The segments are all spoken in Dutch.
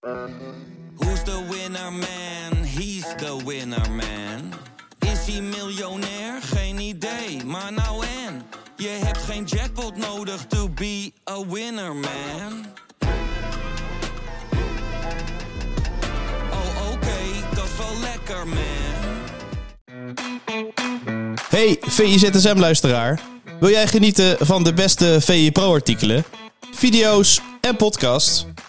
Who's the winner man? He's the winner man. Is hij miljonair? Geen idee, maar nou en. Je hebt geen jackpot nodig to be a winner man. Oh oké, dat is wel lekker man. Hey VIZSM-luisteraar. Wil jij genieten van de beste VI Pro-artikelen, video's en podcasts?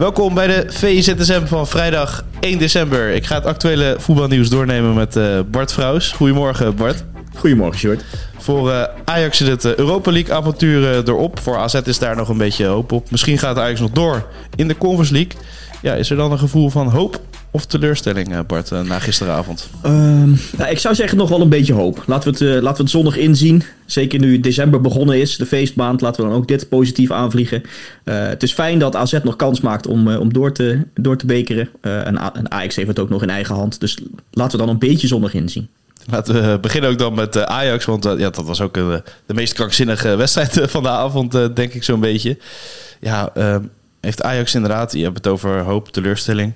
Welkom bij de VIZSM van vrijdag 1 december. Ik ga het actuele voetbalnieuws doornemen met eh, Bart Vrouws. Goedemorgen Bart. Goedemorgen, Sjoerd. Voor eh, Ajax zit het eh, Europa League avontuur erop. Voor AZ is daar nog een beetje hoop op. Misschien gaat Ajax nog door in de Conference League. Ja, is er dan een gevoel van hoop of teleurstelling, eh, Bart, eh, na gisteravond? Ehm, nou, ik zou zeggen nog wel een beetje hoop. Laten we, het, eh, laten we het zondag inzien. Zeker nu december begonnen is, de feestmaand. Laten we dan ook dit positief aanvliegen. Eh, het is fijn dat AZ nog kans maakt om, eh, om door, te, door te bekeren. Eh, en, A- en Ajax heeft het ook nog in eigen hand. Dus laten we dan een beetje zondag inzien. Laten we beginnen ook dan met eh, Ajax. Want ja, dat was ook de meest krankzinnige wedstrijd van de avond, denk ik zo'n beetje. Ja, eh, heeft Ajax inderdaad, je hebt het over hoop, teleurstelling.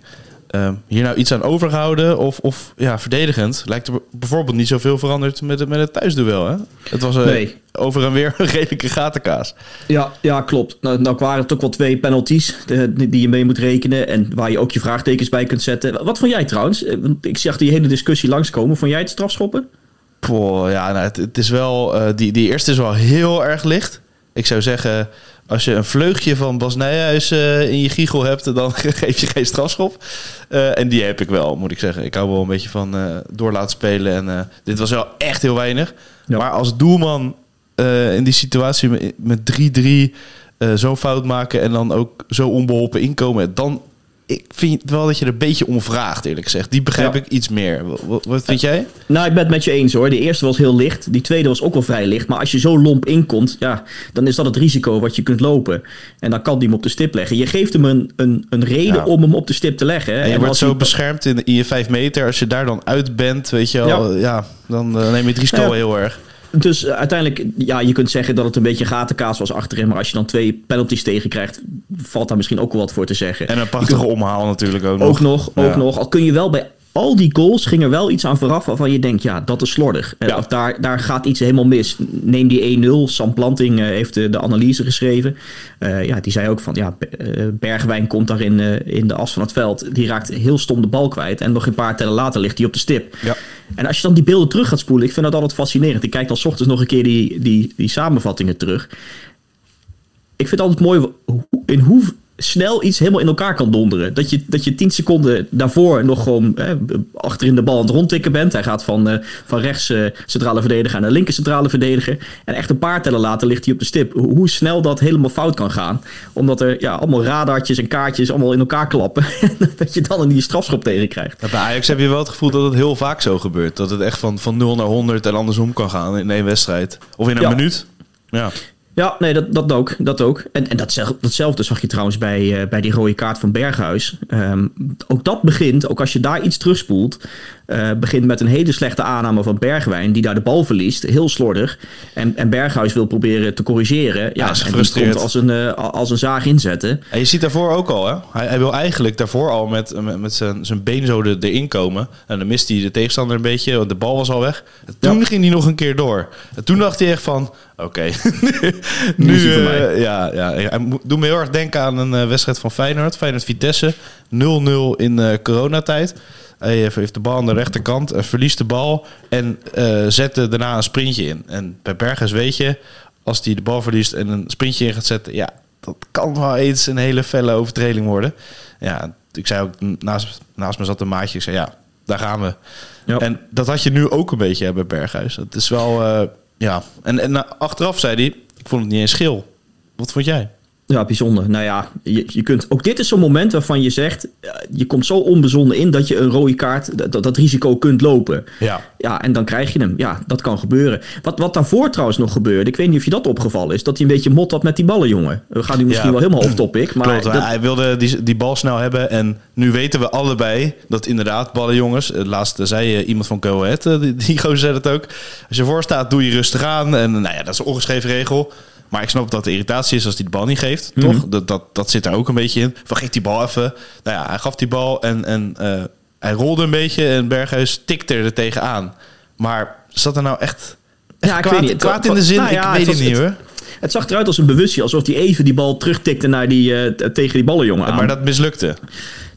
Eh, hier nou iets aan overgehouden of, of ja, verdedigend? Lijkt er bijvoorbeeld niet zoveel veranderd met, het- met het thuisduel, hè? Het was eh, Nee. over en weer een redelijke gatenkaas. Ja, ja klopt. Nou, nou waren het ook wel twee penalties de- die je mee moet rekenen. En waar je ook je vraagtekens bij kunt zetten. Wat vond jij trouwens? Eh, Ik zag die hele discussie langskomen. Vond jij het strafschoppen? Poh, ja, nou, het, het is wel, eh, die, die eerste is wel heel erg licht. Ik zou zeggen, als je een vleugje van Bas Nijhuis eh, in je giegel hebt, dan geef je geen strafschop. Eh, en die heb ik wel, moet ik zeggen. Ik hou wel een beetje van eh, door laten spelen. En dit was wel echt heel weinig. Ja. Maar als doelman in die situatie met- met 3-3 eh, zo'n fout maken en dan ook zo onbeholpen inkomen, dan ik vind wel dat je er een beetje om vraagt, eerlijk gezegd. Die begrijp Ja. ik iets meer. Wat, wat vind jij? Nou, ik ben het met je eens hoor. De eerste was heel licht. Die tweede was ook wel vrij licht. Maar als je zo lomp inkomt, ja, dan is dat het risico wat je kunt lopen. En dan kan die hem op de stip leggen. Je geeft hem een, een, een reden Ja. om hem op de stip te leggen. hè. En je wordt zo beschermd in, je vijf meter. Als je daar dan uit bent, weet je wel, ja. Ja. dan eh, neem je het risico heel erg. Dus eh, uiteindelijk, ja, je kunt zeggen dat het een beetje gatenkaas was achterin. Maar als je dan twee penalties tegenkrijgt, valt daar misschien ook wel wat voor te zeggen. En een prachtige omhaal natuurlijk ook nog. Ook nog, ook Ja. nog. Al kun je wel bij al die goals ging er wel iets aan vooraf waarvan je denkt, ja, dat is slordig. Ja. Of daar, daar gaat iets helemaal mis. Neem die 1-0. Sam Planting eh, heeft de, de analyse geschreven. Eh, ja, die zei ook van, ja, eh, Bergwijn komt daar in, in de as van het veld. Die raakt heel stom de bal kwijt. En nog een paar tellen later ligt hij op de stip. Ja. En als je dan die beelden terug gaat spoelen, ik vind dat altijd fascinerend. Ik kijk dan 's ochtends nog een keer die, die, die samenvattingen terug. Ik vind het altijd mooi in hoe snel iets helemaal in elkaar kan donderen. Dat je, dat je 10 seconden daarvoor nog gewoon hè, achterin de bal aan het rondtikken bent. Hij gaat van, eh, van rechts eh, centrale verdediger naar linker centrale verdediger. En echt een paar tellen later ligt hij op de stip. Hoe, hoe snel dat helemaal fout kan gaan. Omdat er ja, allemaal radartjes en kaartjes allemaal in elkaar klappen. dat je dan een die strafschop tegen krijgt. Ja, Bij Ajax heb je wel het gevoel dat het heel vaak zo gebeurt. Dat het echt van, van 0 naar 100 en andersom kan gaan in één wedstrijd. Of in een Ja. minuut. Ja. Ja, nee, dat, dat ook. Dat ook. En, en datzelfde, zag je trouwens bij, eh, bij die rode kaart van Berghuis. Ehm, ook dat begint, ook als je daar iets terugspoelt, eh begint met een hele slechte aanname van Bergwijn, die daar de bal verliest, heel slordig. En, en Berghuis wil proberen te corrigeren. Ja, is en komt als een, eh, als een zaag inzetten. En je ziet daarvoor ook al, hè? Hij, hij wil eigenlijk daarvoor al met, met, met zijn, zijn been zo er- erin komen. En dan mist hij de tegenstander een beetje, want de bal was al weg. En toen Ja. ging hij nog een keer door. En toen dacht hij echt van, oké, nu, eh, ja, ja, hij doet me heel erg denken aan een eh, wedstrijd van Feyenoord. Feyenoord-Vitesse, 0-0 in eh, coronatijd. Hij heeft- de bal aan de rechterkant, eh, verliest de bal en eh zette daarna een sprintje in. En bij Bergers weet je, als hij de bal verliest en een sprintje in gaat zetten, ja, dat kan wel eens een hele felle overtreding worden. Ja, ik zei ook, naast, naast me zat een maatje, ik zei ja, daar gaan we. Ja. En dat had je nu ook een beetje bij Berghuis. Het is wel, eh, ja. En, en achteraf zei hij, ik vond het niet eens schil. Wat vond jij? Ja, bijzonder. Nou ja, je, je kunt, ook dit is zo'n moment waarvan je zegt... eh, je komt zo onbezonnen in dat je een rode kaart... dat, dat risico kunt lopen. Ja. Ja, en dan krijg je hem. Ja, dat kan gebeuren. Wat, wat daarvoor trouwens nog gebeurde... ik weet niet of je dat opgevallen is... dat hij een beetje mot had met die ballen, jongen. We gaan nu misschien Ja. wel helemaal off-topic. Maar Klopt, dat- hij wilde die, die bal snel hebben. En nu weten we allebei dat inderdaad, ballenjongens... eh, Laatst zei eh, iemand van Go Ahead, eh, die, die gozer zei dat ook. Als je voor staat, doe je rustig aan. En nou ja, dat is een ongeschreven regel. Maar ik snap dat de irritatie is als hij de bal niet geeft, Mhm. toch? Dat, dat, dat zit er ook een beetje in. Van, geef die bal even. Nou ja, hij gaf die bal en, en eh, hij rolde een beetje... en Berghuis tikte er tegenaan. Maar zat er nou echt... echt Ja, ik kwaad, weet niet. kwaad in de zin? Nou ja, ik weet het niet het- hoor. Het zag eruit als een bewustzijn, alsof hij even die bal terugtikte naar die, eh, tegen die ballenjongen aan. Maar dat mislukte.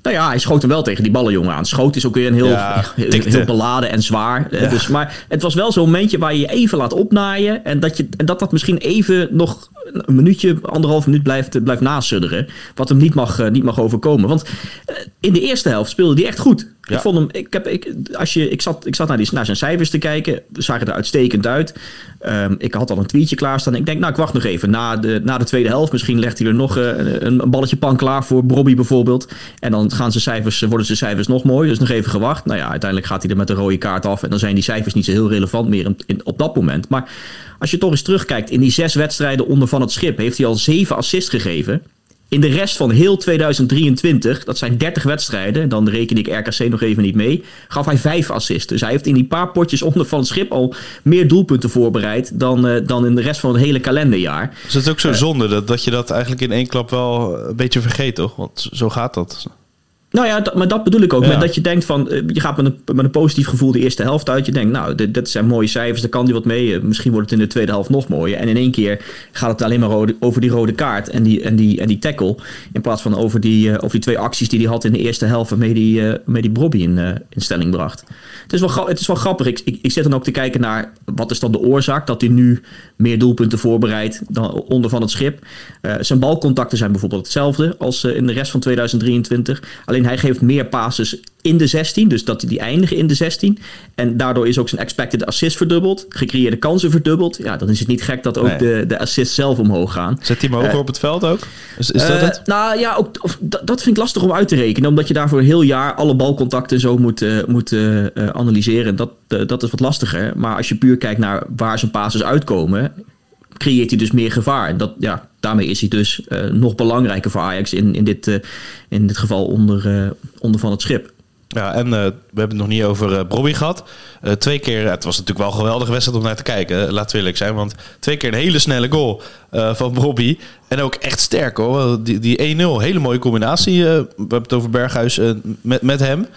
Nou ja, hij schoot hem wel tegen die ballenjongen aan. Schoot is ook weer een heel, Ja, heel, beladen en zwaar. Eh, Ja. Dus, maar het was wel zo'n momentje waar je je even laat opnaaien. En dat, je, en dat dat misschien even nog een minuutje, anderhalf minuut blijft, blijft nasudderen. Wat hem niet mag, eh, niet mag overkomen. Want eh, in de eerste helft speelde hij echt goed. Ja. Ik vond hem, ik, heb, ik, als je, ik zat, ik zat naar, die, naar zijn cijfers te kijken. Ze zagen er uitstekend uit. Ehm, ik had al een tweetje klaarstaan. Ik denk, nou, ik wacht nog even. Na de, na de tweede helft, misschien legt hij er nog eh, een, een balletje pan klaar voor Bobby bijvoorbeeld. En dan gaan zijn cijfers, worden zijn cijfers nog mooi. Dus nog even gewacht. Nou ja, uiteindelijk gaat hij er met een rode kaart af. En dan zijn die cijfers niet zo heel relevant meer in, in- op dat moment. Maar als je toch eens terugkijkt, in die zes wedstrijden onder van het schip heeft hij al zeven assists gegeven. In de rest van heel 2023, dat zijn 30 wedstrijden, dan reken ik RKC nog even niet mee, gaf hij vijf assists. Dus hij heeft in die paar potjes onder van het schip al meer doelpunten voorbereid dan, eh, dan in de rest van het hele kalenderjaar. Dus het is ook zo zonde dat, dat je dat eigenlijk in één klap wel een beetje vergeet, toch? Want zo gaat dat. Nou ja, dat, maar dat bedoel ik ook. Ja. Met dat je denkt van, eh, je gaat met een, met een positief gevoel de eerste helft uit. Je denkt, nou, dit, dit zijn mooie cijfers, daar kan hij wat mee. Eh, Misschien wordt het in de tweede helft nog mooier. En in één keer gaat het alleen maar rode- over die rode kaart en die, en die, en die tackle. In plaats van over die, eh, over die twee acties die hij had in de eerste helft waarmee die, waarmee die Bobby in, in stelling bracht. Het is wel, het is wel grappig. Ik, ik, ik zit dan ook te kijken naar wat is dan de oorzaak dat hij nu meer doelpunten voorbereidt dan onder van het schip. Zijn balcontacten zijn bijvoorbeeld hetzelfde als in de rest van 2023. Alleen hij geeft meer passes in de 16, dus dat die eindigen in de 16. En daardoor is ook zijn expected assist verdubbeld, gecreëerde kansen verdubbeld. Ja, dan is het niet gek dat ook Nee. de, de assists zelf omhoog gaan. Zet hij hem hoger Eh, op het veld ook? Is, is dat Eh, het? Nou ja, ook, of, dat, dat vind ik lastig om uit te rekenen. Omdat je daarvoor een heel jaar alle balcontacten zo moet, eh, moet analyseren. Dat, dat is wat lastiger. Maar als je puur kijkt naar waar zijn passes uitkomen... creëert hij dus meer gevaar. En dat, ja, daarmee is hij dus eh, nog belangrijker voor Ajax... in, in, dit, eh, in dit geval onder, eh, onder van het schip. Ja, en we hebben het nog niet over eh Bobby gehad. Eh, twee keer, het was natuurlijk wel een geweldige wedstrijd om naar te kijken. Laten we eerlijk zijn, want twee keer een hele snelle goal van Bobby. En ook echt sterk hoor. Die, die 1-0, hele mooie combinatie. we hebben het over Berghuis met, met hem.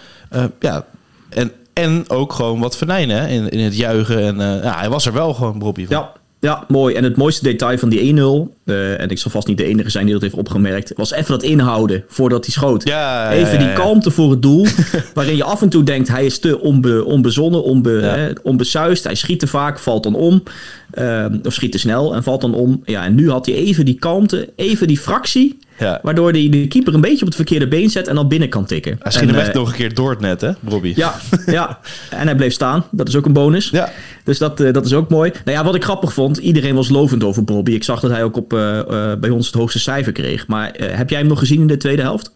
Ja, en, en ook gewoon wat venijnen hè, in, in het juichen. En ja, hij was er wel gewoon, Bobby. Ja, ja, mooi. En het mooiste detail van die 1-0... eh, en ik zal vast niet de enige zijn die dat heeft opgemerkt... was even dat inhouden voordat hij schoot. Ja, even ja, die kalmte voor het doel... waarin je af en toe denkt... hij is te onbe, onbezonnen, onbe, hè, onbesuist. Hij schiet te vaak, valt dan om. ehm, of schiet te snel en valt dan om. Ja, en nu had hij even die kalmte, even die fractie... Ja. waardoor hij de keeper een beetje op het verkeerde been zet... en dan binnen kan tikken. Hij schiet hem echt eh, nog een keer door het net, hè, Bobby? Ja, ja, en hij bleef staan. Dat is ook een bonus. Ja. Dus dat, eh, dat is ook mooi. Nou ja, wat ik grappig vond, iedereen was lovend over Bobby. Ik zag dat hij ook op, eh, bij ons het hoogste cijfer kreeg. Maar heb jij hem nog gezien in de tweede helft?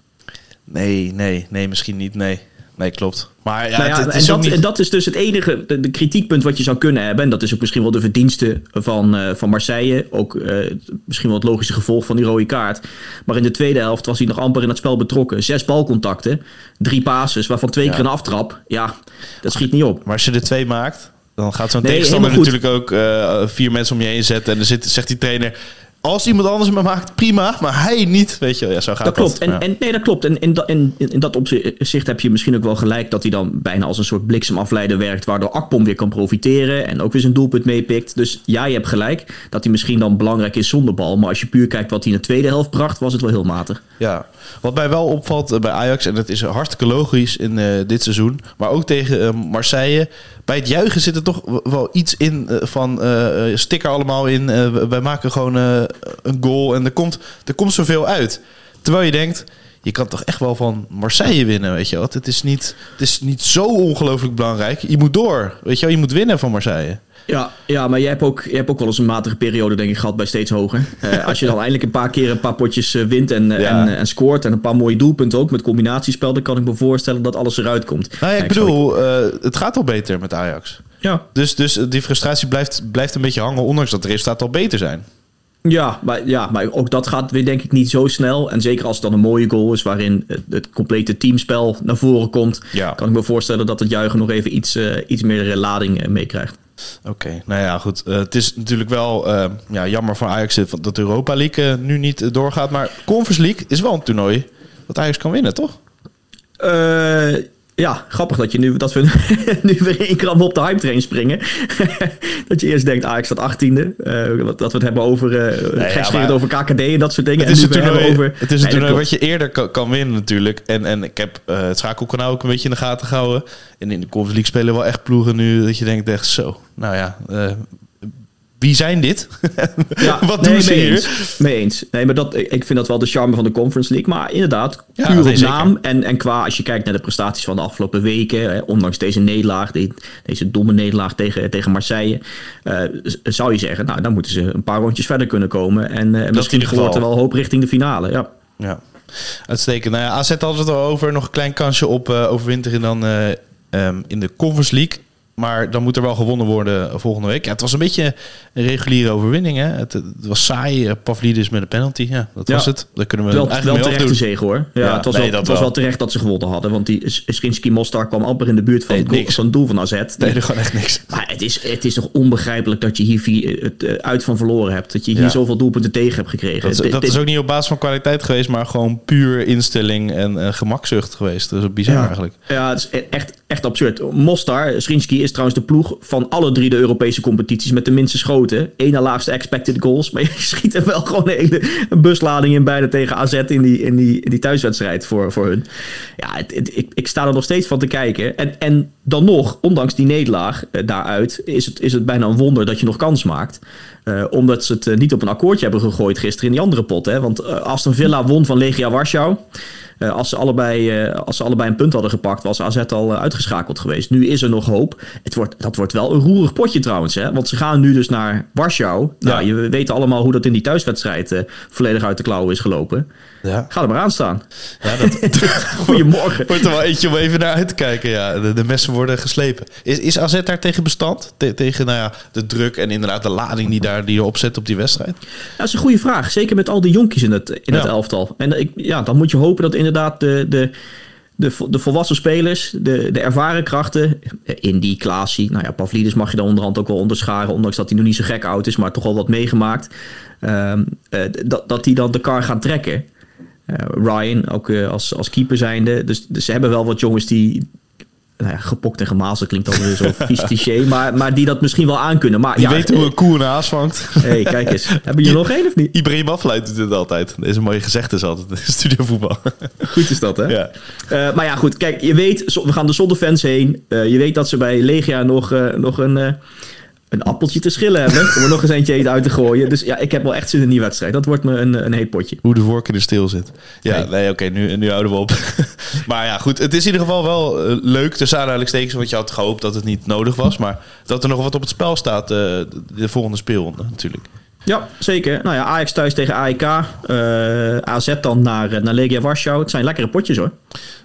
Nee, nee, nee, misschien niet. Nee, nee klopt. Maar ja, nou ja, het, het en, is ook dat, niet... en dat is dus het enige de, de kritiekpunt wat je zou kunnen hebben. En dat is ook misschien wel de verdienste van, eh, van Marseille. Ook eh, misschien wel het logische gevolg van die rode kaart. Maar in de tweede helft was hij nog amper in het spel betrokken. Zes balcontacten, drie passes, waarvan twee Ja. keer een aftrap. Ja, dat schiet niet op. Maar als je er twee maakt, dan gaat zo'n Nee, tegenstander natuurlijk ook eh, vier mensen om je heen zetten. En dan zit, zegt die trainer, als iemand anders me maakt, prima. Maar hij niet, weet je wel. Ja, zo gaat Dat klopt. En, Ja. en, nee, dat klopt. En in, dat- in, in dat opzicht heb je misschien ook wel gelijk dat hij dan bijna als een soort bliksemafleider werkt, waardoor Akpom weer kan profiteren en ook weer zijn doelpunt meepikt. Dus ja, je hebt gelijk dat hij misschien dan belangrijk is zonder bal. Maar als je puur kijkt wat hij in de tweede helft bracht, was het wel heel matig. Ja, wat mij wel opvalt eh, bij Ajax, en dat is hartstikke logisch in eh, dit seizoen, maar ook tegen eh, Marseille. Bij het juichen zit er toch wel iets in eh, van eh, eh, sticker allemaal in. wij maken gewoon een goal en er komt, er komt zoveel uit. Terwijl je denkt, je kan toch echt wel van Marseille winnen, weet je wat? Het is niet, het is niet zo ongelooflijk belangrijk. Je moet door, weet je wel? Je moet winnen van Marseille. Ja, ja maar jij hebt, ook, jij hebt ook wel eens een matige periode, denk ik, gehad bij steeds hoger. Uh, als je dan eindelijk een paar keer een paar potjes eh, wint en, ja. en, en, scoort en een paar mooie doelpunten ook met combinatiespel, dan kan ik me voorstellen dat alles eruit komt. Nou ja, ik bedoel, uh, het gaat al beter met Ajax. Ja. Dus, dus die frustratie blijft, blijft een beetje hangen, ondanks dat de resultaten al beter zijn. Ja maar, ja, maar ook dat gaat weer denk ik niet zo snel. En zeker als het dan een mooie goal is waarin het, het complete teamspel naar voren komt, ja. kan ik me voorstellen dat het juichen nog even iets, uh, iets meer lading meekrijgt. Oké, nou ja, goed. Uh, het is natuurlijk wel ja, jammer voor Ajax dat Europa League nu niet doorgaat. Maar Conference League is wel een toernooi dat Ajax kan winnen, toch? Ja, grappig dat, je nu, dat we nu weer één krab op de hype train springen. dat je eerst denkt, Ajax staat 18e. Uh, dat we het hebben over, uh, nee, ja, over KKD en dat soort dingen. Het is en nu toernooi, over, het is toernooi wat je eerder kan, kan, winnen natuurlijk. En, en ik heb uh, het schakelkanaal ook een beetje in de gaten gehouden. En in de Conference League spelen wel echt ploegen nu dat je denkt echt zo. Nou ja, wie zijn dit? Ja, Wat nee, doen ze mee hier? Eens, mee eens. Nee, maar dat, ik vind dat wel de charme van de Conference League. Maar inderdaad, Ja, puur op zeker. naam. En, en qua, als je kijkt naar de prestaties van de afgelopen weken. Hè, ondanks deze nederlaag, de- deze domme nederlaag tegen, tegen Marseille. eh, zou je zeggen, nou, dan moeten ze een paar rondjes verder kunnen komen. En eh, misschien wordt er wel hoop richting de finale. Ja. Ja, uitstekend. Nou ja, AZ had het al over. Nog een klein kansje op eh overwinteren dan eh, ehm, in de Conference League. Maar dan moet er wel gewonnen worden volgende week. Ja, het was een beetje een reguliere overwinning. Hè? Het, het was saai. eh, Pavlidis met een penalty. Ja, dat Ja. was het. Daar kunnen we Wel, eigenlijk terecht zegen hoor. Ja, Ja, het was, nee, wel, dat het was wel. terecht dat ze gewonnen hadden. Want die Schinsky Mostar kwam amper in de buurt van, Nee, het, goal- niks. van het doel van AZ. Nee, er gewoon echt niks. Maar het is, het is toch onbegrijpelijk dat je hier vier, het eh, uit van verloren hebt. Dat je hier Ja. zoveel doelpunten tegen hebt gekregen. Dat, is- dat ook niet op basis van kwaliteit geweest, maar gewoon puur instelling en gemakzucht geweest. Dat is bizar eigenlijk. Ja, het is e- echt, echt absurd. Mostar, Schinsky is trouwens de ploeg van alle drie de Europese competities met de minste schoten. Eén na laagste expected goals. Maar je schiet er wel gewoon een, hele, buslading in bijna tegen AZ in die, in die, die thuiswedstrijd voor, voor hun. Ja, het, ik, ik sta er nog steeds van te kijken. En, en dan nog, ondanks die nederlaag eh, daaruit, is het, is het bijna een wonder dat je nog kans maakt. Eh, omdat ze het eh, niet op een akkoordje hebben gegooid gisteren in die andere pot. Hè? Want eh, Aston Villa won van Legia Warschau. Eh, als, ze allebei, eh, als ze allebei een punt hadden gepakt, was AZ al eh, uitgeschakeld geweest. Nu is er nog hoop. Het wordt, dat wordt wel een roerig potje trouwens. Hè? Want ze gaan nu dus naar Warschau. Nou, Ja. je weet allemaal hoe dat in die thuiswedstrijd volledig uit de klauwen is gelopen. Ja, Ga er maar aan staan. ja dat Goedemorgen. wordt er wel eentje om even naar uit te kijken. Ja, de, de messen worden geslepen. Is, is AZ daar tegen bestand? Te- tegen nou ja, de druk en inderdaad de lading die, daar, die erop zet op die wedstrijd? Ja, dat is een goede vraag. Zeker met al die jonkies in het, in het elftal. En ik, ja, dan moet je hopen dat inderdaad de, de, de, vo- de volwassen spelers, de, de ervaren krachten, Indy, Klaasie, nou ja, Pavlidis mag je dan onderhand ook wel onderscharen, ondanks dat hij nog niet zo gek oud is, maar toch al wat meegemaakt, ehm, eh, dat, dat die dan de kar gaan trekken. Eh, Ryan, ook eh, als, als keeper zijnde. Dus, dus ze hebben wel wat jongens die... Nou ja, gepokt en gemazeld klinkt dan weer zo vies cliché. Maar, maar die dat misschien wel aankunnen. Maar Die ja, weten hoe een koe een haas vangt. hey, kijk eens. Hebben jullie nog één of niet? Ibrahim Afleid doet het altijd. Deze mooie gezegd is altijd in studiovoetbal. Goed is dat, hè? ja. Eh, maar ja, goed. Kijk, je weet, we gaan er zonder fans heen. Eh, je weet dat ze bij Legia nog, eh, nog een, eh, een appeltje te schillen hebben. om er nog eens eentje uit te gooien. Dus ja, ik heb wel echt zin in die wedstrijd. Dat wordt me een, een heet potje. Hoe de vork in de steel zit. Ja, Nee. nee, oké, nu, nu houden we op. maar ja, goed. Het is in ieder geval wel eh, leuk, tussen aanhalingstekens, want je had gehoopt dat het niet nodig was. Maar dat er nog wat op het spel staat, eh, de volgende speelronde natuurlijk. Ja, zeker. Nou ja, Ajax thuis tegen AEK. eh, AZ dan naar, eh, naar Legia Warschau. Het zijn lekkere potjes hoor.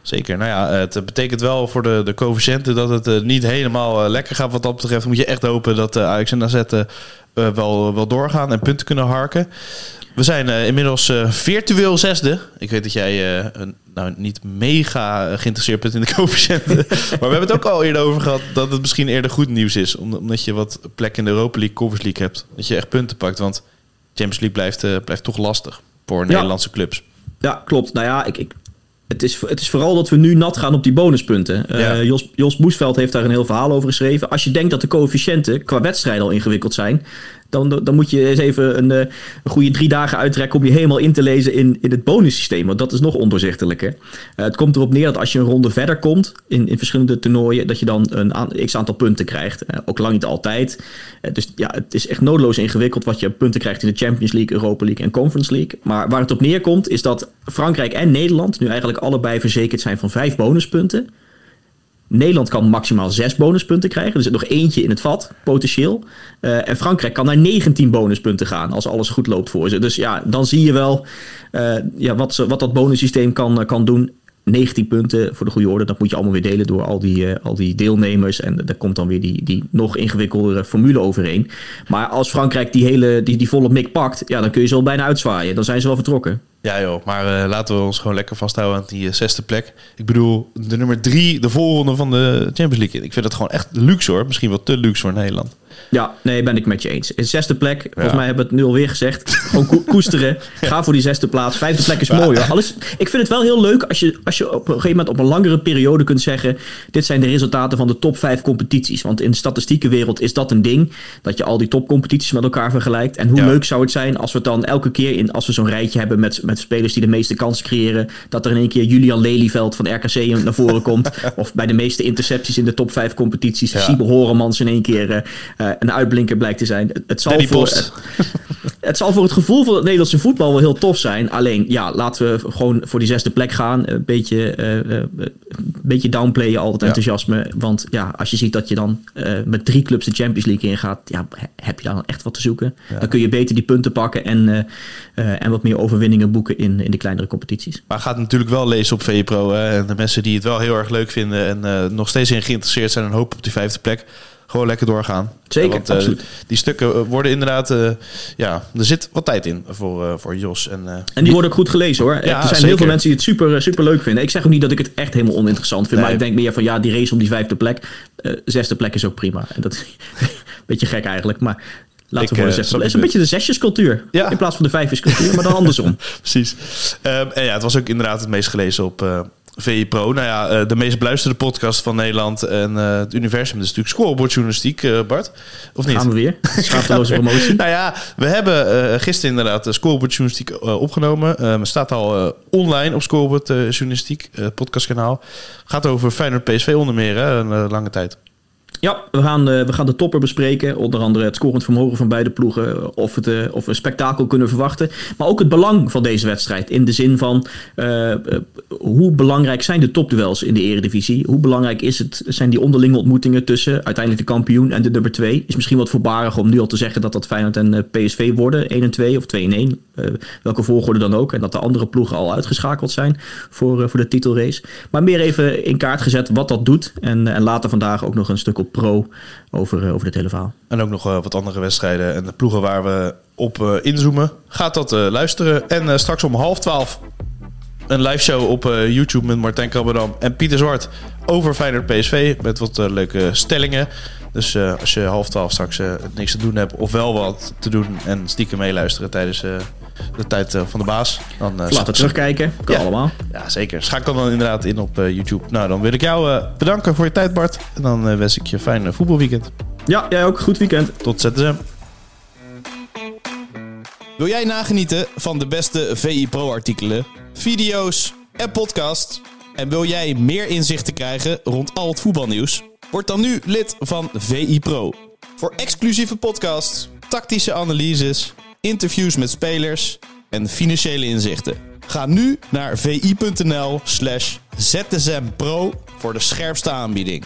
Zeker. Nou ja, het betekent wel voor de, de coëfficiënten dat het eh, niet helemaal lekker gaat wat dat betreft. Moet je echt hopen dat Ajax en AZ wel, wel doorgaan en punten kunnen harken. We zijn eh, inmiddels eh, virtueel zesde. Ik weet dat jij eh, een- nou niet mega geïnteresseerd bent in de coëfficiënten. maar we hebben het ook al eerder over gehad dat het misschien eerder goed nieuws is. om- Omdat je wat plek in de Europa League, Conference League hebt. Dat je echt punten pakt. Want Champions League blijft, blijft toch lastig voor Nederlandse clubs. Ja, klopt. Nou ja, ik, ik, het, is, het is vooral dat we nu nat gaan op die bonuspunten. Ja. Jos, Jos Boesveld heeft daar een heel verhaal over geschreven. Als je denkt dat de coëfficiënten qua wedstrijd al ingewikkeld zijn... Dan, dan moet je eens even een, een goede drie dagen uittrekken om je helemaal in te lezen in, in het bonussysteem. Want dat is nog ondoorzichtelijker. het komt erop neer dat als je een ronde verder komt in, in verschillende toernooien, dat je dan een x aantal punten krijgt. ook lang niet altijd. dus ja, het is echt noodloos ingewikkeld wat je punten krijgt in de Champions League, Europa League en Conference League. Maar waar het op neerkomt is dat Frankrijk en Nederland nu eigenlijk allebei verzekerd zijn van vijf bonuspunten. Nederland kan maximaal 6 bonuspunten krijgen. Er zit nog eentje in het vat, potentieel. Uh, en Frankrijk kan naar 19 bonuspunten gaan als alles goed loopt voor ze. Dus ja, dan zie je wel uh, ja, wat, ze, wat dat bonussysteem kan, kan doen. 19 punten voor de goede orde. Dat moet je allemaal weer delen door al die, al die deelnemers. En daar komt dan weer die, die nog ingewikkeldere formule overheen. Maar als Frankrijk die, hele, die, die volle mik pakt, ja, dan kun je ze al bijna uitzwaaien. Dan zijn ze wel vertrokken. Ja joh, maar uh, laten we ons gewoon lekker vasthouden aan die uh, zesde plek. Ik bedoel, de nummer drie, de voorronde van de Champions League. Ik vind dat gewoon echt luxe hoor. Misschien wel te luxe voor Nederland. Ja, nee, ben ik met je eens. In zesde plek, volgens mij hebben we het nu alweer gezegd. Gewoon koesteren. Ga voor die zesde plaats. Vijfde plek is mooi hoor. Alles, ik vind het wel heel leuk als je, als je op een gegeven moment op een langere periode kunt zeggen... dit zijn de resultaten van de top vijf competities. Want in de statistiekenwereld is dat een ding. Dat je al die topcompetities met elkaar vergelijkt. En hoe leuk zou het zijn als we het dan elke keer... in als we zo'n rijtje hebben met, met spelers die de meeste kansen creëren... dat er in één keer Julian Lelyveld van RKC naar voren komt. of bij de meeste intercepties in de top vijf competities... Ja. Siebe Horemans in één keer... Uh, een uitblinker blijkt te zijn. Het zal, voor, het, het, zal voor het gevoel van het Nederlandse voetbal wel heel tof zijn. Alleen, ja, laten we gewoon voor die zesde plek gaan. Een beetje, uh, een beetje downplayen al het enthousiasme. Want ja, als je ziet dat je dan uh, met drie clubs de Champions League ingaat... Ja, heb je dan echt wat te zoeken. Ja. Dan kun je beter die punten pakken en, uh, en wat meer overwinningen boeken in, in de kleinere competities. Maar gaat natuurlijk wel lezen op VPRO. En de mensen die het wel heel erg leuk vinden en nog steeds in geïnteresseerd zijn... en hopen op die vijfde plek gewoon lekker doorgaan. Zeker, want, absoluut. Die stukken worden inderdaad... Uh, ja, er zit wat tijd in voor, voor Jos. En, en die worden ook goed gelezen hoor. Ja, er zijn zeker. heel veel mensen die het super, super leuk vinden. Ik zeg ook niet dat ik het echt helemaal oninteressant vind. Nee. Maar ik denk meer van ja, die race om die vijfde plek. zesde plek is ook prima. En dat is een beetje gek eigenlijk. Maar Laten ik, we voor de. Het is een beetje de zesjescultuur. Ja. In plaats van de vijfjescultuur, maar dan andersom. Precies. Um, en ja, het was ook inderdaad het meest gelezen op, uh, VI Pro. Nou ja, uh, de meest beluisterde podcast van Nederland en uh, het universum. is natuurlijk scorebordjournalistiek, uh, Bart. Of niet? Gaan we weer. Schaamteloze promotie. nou ja, we hebben gisteren inderdaad de scorebordjournalistiek opgenomen. Het staat al online op scorebordjournalistiek, podcastkanaal. Gaat over Feyenoord PSV onder meer, hè, een lange tijd. Ja, we gaan, uh, we gaan de topper bespreken. Onder andere het scorend vermogen van beide ploegen. Of, het, uh, of we een spektakel kunnen verwachten. Maar ook het belang van deze wedstrijd. In de zin van uh, hoe belangrijk zijn de topduels in de eredivisie? Hoe belangrijk is het, zijn die onderlinge ontmoetingen tussen uiteindelijk de kampioen en de nummer 2? Is misschien wat voorbarig om nu al te zeggen dat dat Feyenoord en PSV worden. 1 en 2 of 2 en 1. welke volgorde dan ook. En dat de andere ploegen al uitgeschakeld zijn voor, voor de titelrace. Maar meer even in kaart gezet wat dat doet. En, en later vandaag ook nog een stuk op pro over, over het hele verhaal. En ook nog uh, wat andere wedstrijden en de ploegen waar we op uh, inzoomen. Gaat dat luisteren. En straks om half twaalf een live show op YouTube met Martijn Krabberdam en Pieter Zwart over Feyenoord PSV. Met wat leuke stellingen. Dus als je half twaalf straks niks te doen hebt of wel wat te doen en stiekem meeluisteren tijdens de tijd uh, van de baas. Dan, uh, Laten terugkijken. Kan ja. allemaal. Ja, zeker. Schakel dan inderdaad in op uh, YouTube. Nou, dan wil ik jou bedanken voor je tijd, Bart. En dan wens ik je een fijn voetbalweekend. Ja, jij ook. Goed weekend. Tot ZSM. Wil jij nagenieten van de beste VI Pro-artikelen, video's en podcasts? En wil jij meer inzichten krijgen rond al het voetbalnieuws? Word dan nu lid van VI Pro. Voor exclusieve podcasts, tactische analyses interviews met spelers en financiële inzichten. Ga nu naar vi.nl slash zsmpro voor de scherpste aanbieding.